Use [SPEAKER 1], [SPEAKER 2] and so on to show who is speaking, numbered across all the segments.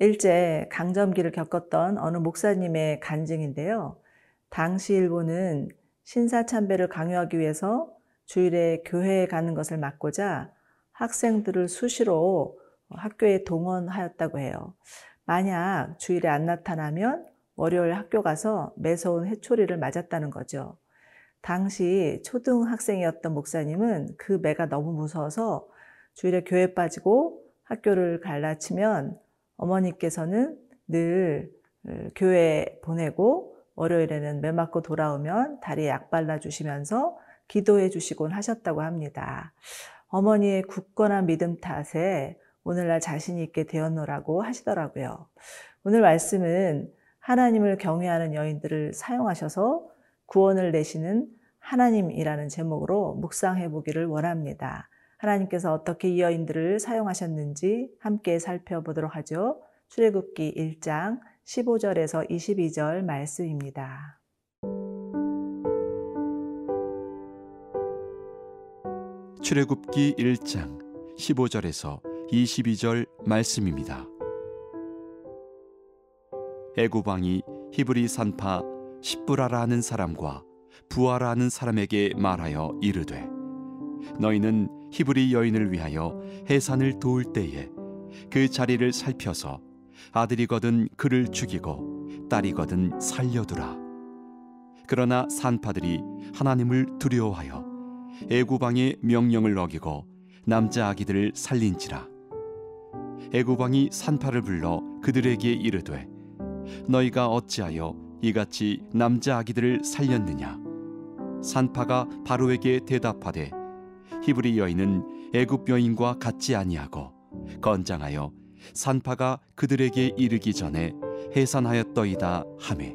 [SPEAKER 1] 일제 강점기를 겪었던 어느 목사님의 간증인데요. 당시 일본은 신사 참배를 강요하기 위해서 주일에 교회에 가는 것을 막고자 학생들을 수시로 학교에 동원하였다고 해요. 만약 주일에 안 나타나면 월요일 학교 가서 매서운 회초리를 맞았다는 거죠. 당시 초등학생이었던 목사님은 그 매가 너무 무서워서 주일에 교회 빠지고 학교를 갈라치면 어머니께서는 늘 어, 교회 보내고 월요일에는 매 맞고 돌아오면 다리에 약 발라주시면서 기도해 주시곤 하셨다고 합니다. 어머니의 굳건한 믿음 탓에 오늘날 자신 있게 되었노라고 하시더라고요. 오늘 말씀은 하나님을 경외하는 여인들을 사용하셔서 구원을 내시는 하나님이라는 제목으로 묵상해 보기를 원합니다. 하나님께서 어떻게 이 여인들을 사용하셨는지 함께 살펴보도록 하죠. 출애굽기 1장 15절에서 22절 말씀입니다.
[SPEAKER 2] 출애굽기 1장 15절에서 22절 말씀입니다. 애굽 왕이 히브리 산파 십부라라 하는 사람과 부하라 하는 사람에게 말하여 이르되 너희는 히브리 여인을 위하여 해산을 도울 때에 그 자리를 살펴서 아들이거든 그를 죽이고 딸이거든 살려두라. 그러나 산파들이 하나님을 두려워하여 애구방의 명령을 어기고 남자 아기들을 살린지라. 애구방이 산파를 불러 그들에게 이르되 너희가 어찌하여 이같이 남자 아기들을 살렸느냐? 산파가 바로에게 대답하되 히브리 여인은 애굽 여인과 같지 아니하고 건장하여 산파가 그들에게 이르기 전에 해산하였더이다 하매.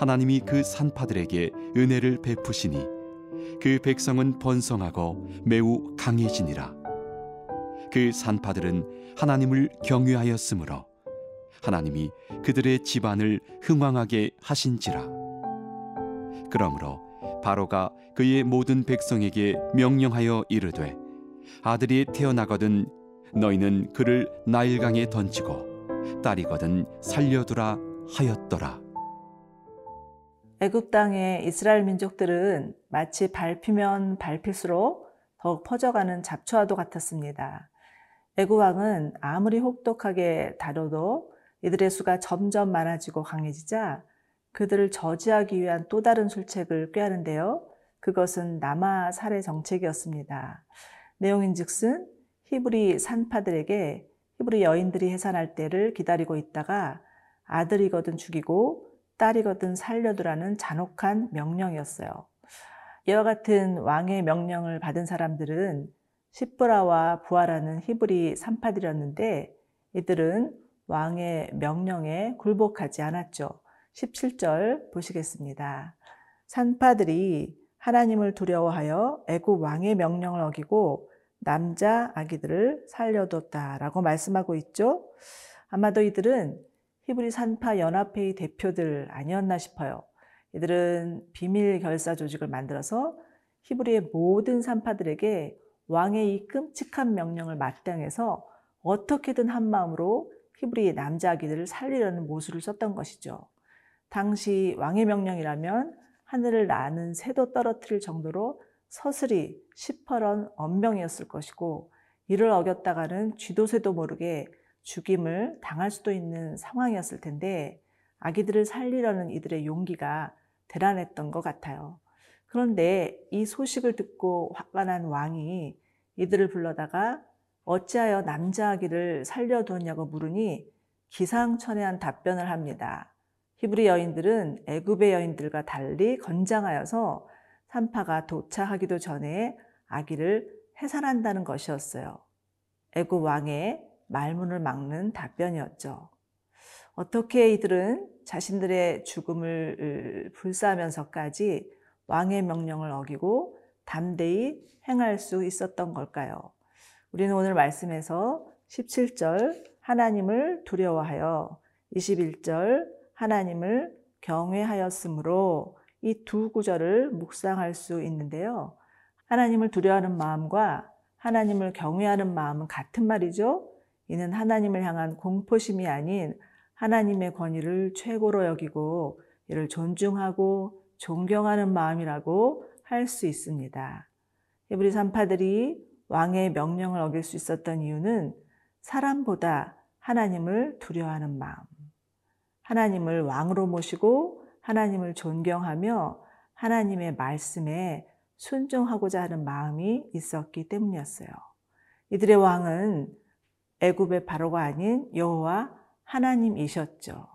[SPEAKER 2] 하나님이 그 산파들에게 은혜를 베푸시니 그 백성은 번성하고 매우 강해지니라. 그 산파들은 하나님을 경외하였으므로 하나님이 그들의 집안을 흥왕하게 하신지라. 그러므로 바로가 그의 모든 백성에게 명령하여 이르되 아들이 태어나거든 너희는 그를 나일강에 던지고 딸이거든 살려두라 하였더라.
[SPEAKER 1] 애굽 땅의 이스라엘 민족들은 마치 밟히면 밟힐수록 더욱 퍼져가는 잡초와도 같았습니다. 애굽 왕은 아무리 혹독하게 다뤄도 이들의 수가 점점 많아지고 강해지자 그들을 저지하기 위한 또 다른 술책을 꾀하는데요. 그것은 남아 살해 정책이었습니다. 내용인즉슨 히브리 산파들에게 히브리 여인들이 해산할 때를 기다리고 있다가 아들이거든 죽이고 딸이거든 살려두라는 잔혹한 명령이었어요. 이와 같은 왕의 명령을 받은 사람들은 시브라와 부하라는 히브리 산파들이었는데 이들은 왕의 명령에 굴복하지 않았죠. 17절 보시겠습니다. 산파들이 하나님을 두려워하여 애굽 왕의 명령을 어기고 남자 아기들을 살려뒀다라고 말씀하고 있죠. 아마도 이들은 히브리 산파 연합회의 대표들 아니었나 싶어요. 이들은 비밀 결사 조직을 만들어서 히브리의 모든 산파들에게 왕의 이 끔찍한 명령을 마땅해서 어떻게든 한 마음으로 히브리 남자 아기들을 살리려는 모술을 썼던 것이죠. 당시 왕의 명령이라면 하늘을 나는 새도 떨어뜨릴 정도로 서슬이 시퍼런 언명이었을 것이고 이를 어겼다가는 쥐도 새도 모르게 죽임을 당할 수도 있는 상황이었을 텐데 아기들을 살리려는 이들의 용기가 대단했던 것 같아요. 그런데 이 소식을 듣고 화가 난 왕이 이들을 불러다가 어찌하여 남자 아기를 살려두었냐고 물으니 기상천외한 답변을 합니다. 히브리 여인들은 애굽의 여인들과 달리 건장하여서 산파가 도착하기도 전에 아기를 해산한다는 것이었어요. 애굽 왕의 말문을 막는 답변이었죠. 어떻게 이들은 자신들의 죽음을 불사하면서까지 왕의 명령을 어기고 담대히 행할 수 있었던 걸까요? 우리는 오늘 말씀에서 17절 하나님을 두려워하여 21절 하나님을 경외하였으므로 이 두 구절을 묵상할 수 있는데요. 하나님을 두려워하는 마음과 하나님을 경외하는 마음은 같은 말이죠. 이는 하나님을 향한 공포심이 아닌 하나님의 권위를 최고로 여기고 이를 존중하고 존경하는 마음이라고 할 수 있습니다. 히브리 산파들이 왕의 명령을 어길 수 있었던 이유는 사람보다 하나님을 두려워하는 마음, 하나님을 왕으로 모시고 하나님을 존경하며 하나님의 말씀에 순종하고자 하는 마음이 있었기 때문이었어요. 이들의 왕은 애굽의 바로가 아닌 여호와 하나님이셨죠.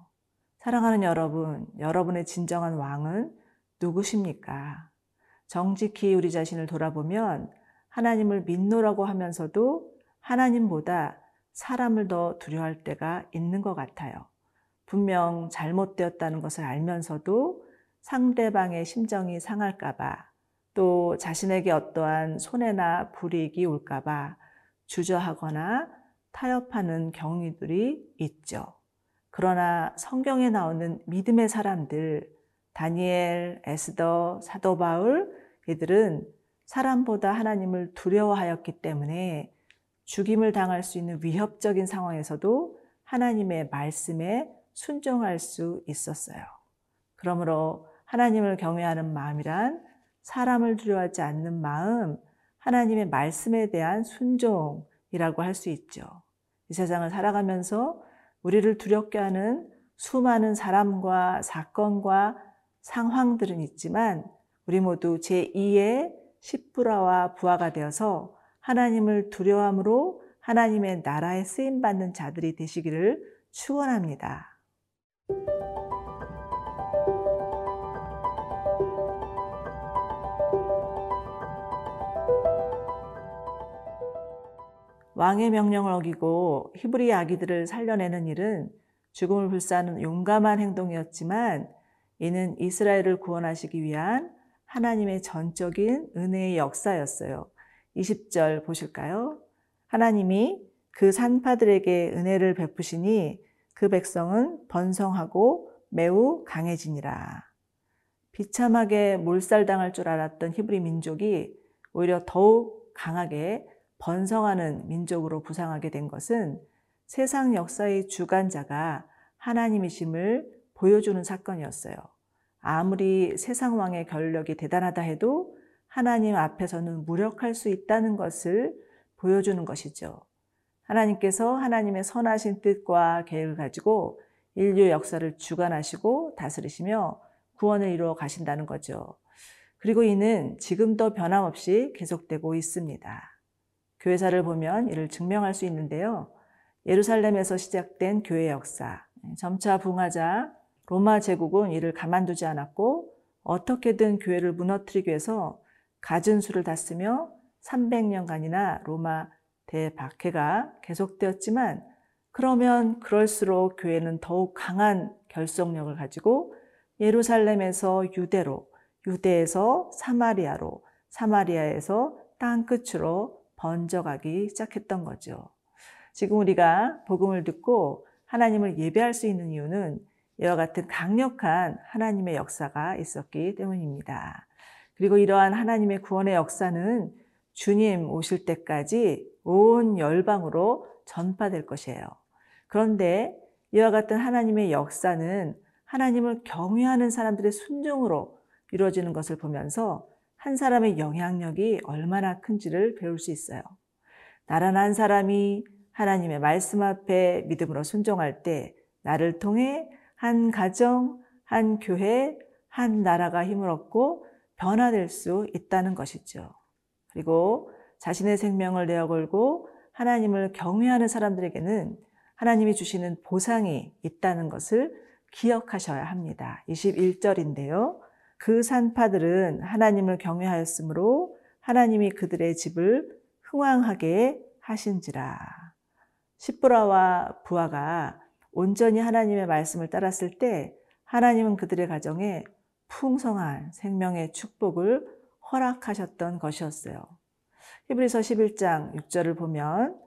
[SPEAKER 1] 사랑하는 여러분, 여러분의 진정한 왕은 누구십니까? 정직히 우리 자신을 돌아보면 하나님을 믿노라고 하면서도 하나님보다 사람을 더 두려워할 때가 있는 것 같아요. 분명 잘못되었다는 것을 알면서도 상대방의 심정이 상할까봐 또 자신에게 어떠한 손해나 불이익이 올까봐 주저하거나 타협하는 경위들이 있죠. 그러나 성경에 나오는 믿음의 사람들, 다니엘, 에스더, 사도 바울, 이들은 사람보다 하나님을 두려워하였기 때문에 죽임을 당할 수 있는 위협적인 상황에서도 하나님의 말씀에 순종할 수 있었어요. 그러므로 하나님을 경외하는 마음이란 사람을 두려워하지 않는 마음, 하나님의 말씀에 대한 순종이라고 할 수 있죠. 이 세상을 살아가면서 우리를 두렵게 하는 수많은 사람과 사건과 상황들은 있지만 우리 모두 제2의 십부라와 부하가 되어서 하나님을 두려움으로 하나님의 나라에 쓰임 받는 자들이 되시기를 축원합니다. 왕의 명령을 어기고 히브리 아기들을 살려내는 일은 죽음을 불사하는 용감한 행동이었지만 이는 이스라엘을 구원하시기 위한 하나님의 전적인 은혜의 역사였어요. 20절 보실까요? 하나님이 그 산파들에게 은혜를 베푸시니 그 백성은 번성하고 매우 강해지니라. 비참하게 몰살당할 줄 알았던 히브리 민족이 오히려 더욱 강하게 번성하는 민족으로 부상하게 된 것은 세상 역사의 주관자가 하나님이심을 보여주는 사건이었어요. 아무리 세상 왕의 권력이 대단하다 해도 하나님 앞에서는 무력할 수 있다는 것을 보여주는 것이죠. 하나님께서 하나님의 선하신 뜻과 계획을 가지고 인류 역사를 주관하시고 다스리시며 구원을 이루어 가신다는 거죠. 그리고 이는 지금도 변함없이 계속되고 있습니다. 교회사를 보면 이를 증명할 수 있는데요. 예루살렘에서 시작된 교회 역사, 점차 붕하자 로마 제국은 이를 가만두지 않았고 어떻게든 교회를 무너뜨리기 위해서 갖은 수를 다 쓰며 300년간이나 로마 대박해가 계속되었지만 그러면 그럴수록 교회는 더욱 강한 결속력을 가지고 예루살렘에서 유대로, 유대에서 사마리아로, 사마리아에서 땅 끝으로 번져가기 시작했던 거죠. 지금 우리가 복음을 듣고 하나님을 예배할 수 있는 이유는 이와 같은 강력한 하나님의 역사가 있었기 때문입니다. 그리고 이러한 하나님의 구원의 역사는 주님 오실 때까지 온 열방으로 전파될 것이에요. 그런데 이와 같은 하나님의 역사는 하나님을 경외하는 사람들의 순종으로 이루어지는 것을 보면서 한 사람의 영향력이 얼마나 큰지를 배울 수 있어요. 나란 한 사람이 하나님의 말씀 앞에 믿음으로 순종할 때 나를 통해 한 가정, 한 교회, 한 나라가 힘을 얻고 변화될 수 있다는 것이죠. 그리고 자신의 생명을 내어 걸고 하나님을 경외하는 사람들에게는 하나님이 주시는 보상이 있다는 것을 기억하셔야 합니다. 21절인데요. 그 산파들은 하나님을 경외하였으므로 하나님이 그들의 집을 흥왕하게 하신지라. 십부라와 부하가 온전히 하나님의 말씀을 따랐을 때 하나님은 그들의 가정에 풍성한 생명의 축복을 허락하셨던 것이었어요. 히브리서 11장 6절을 보면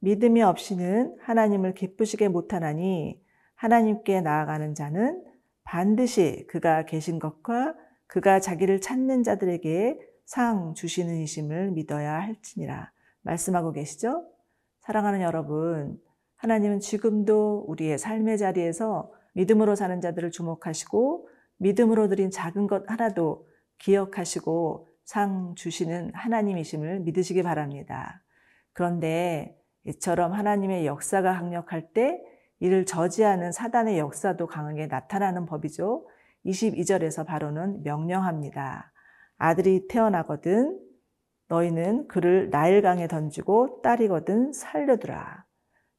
[SPEAKER 1] 믿음이 없이는 하나님을 기쁘시게 못하나니 하나님께 나아가는 자는 반드시 그가 계신 것과 그가 자기를 찾는 자들에게 상 주시는 이심을 믿어야 할지니라 말씀하고 계시죠? 사랑하는 여러분, 하나님은 지금도 우리의 삶의 자리에서 믿음으로 사는 자들을 주목하시고 믿음으로 드린 작은 것 하나도 기억하시고 상 주시는 하나님이심을 믿으시기 바랍니다. 그런데 이처럼 하나님의 역사가 강력할 때 이를 저지하는 사단의 역사도 강하게 나타나는 법이죠. 22절에서 바로는 명령합니다. 아들이 태어나거든 너희는 그를 나일강에 던지고 딸이거든 살려두라.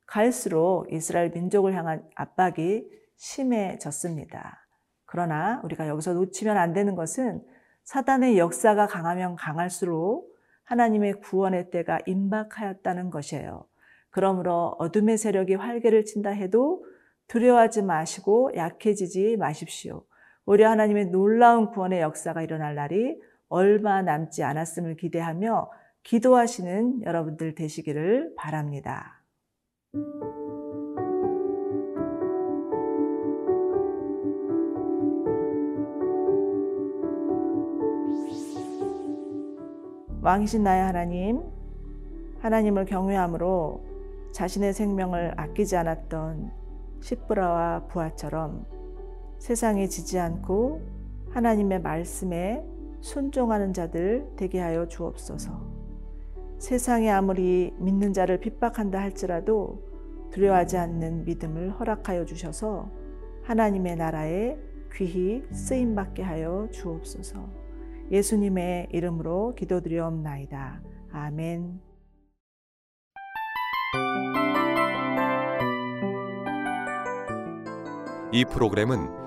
[SPEAKER 1] 갈수록 이스라엘 민족을 향한 압박이 심해졌습니다. 그러나 우리가 여기서 놓치면 안 되는 것은 사단의 역사가 강하면 강할수록 하나님의 구원의 때가 임박하였다는 것이에요. 그러므로 어둠의 세력이 활개를 친다 해도 두려워하지 마시고 약해지지 마십시오. 오히려 하나님의 놀라운 구원의 역사가 일어날 날이 얼마 남지 않았음을 기대하며 기도하시는 여러분들 되시기를 바랍니다. 왕이신 나의 하나님, 하나님을 경외함으로 자신의 생명을 아끼지 않았던 십브라와 부하처럼 세상에 지지 않고 하나님의 말씀에 순종하는 자들 되게 하여 주옵소서. 세상에 아무리 믿는 자를 핍박한다 할지라도 두려워하지 않는 믿음을 허락하여 주셔서 하나님의 나라에 귀히 쓰임 받게 하여 주옵소서. 예수님의 이름으로 기도드리옵나이다. 아멘.
[SPEAKER 3] 이 프로그램은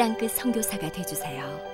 [SPEAKER 4] 땅끝 선교사가 되주세요.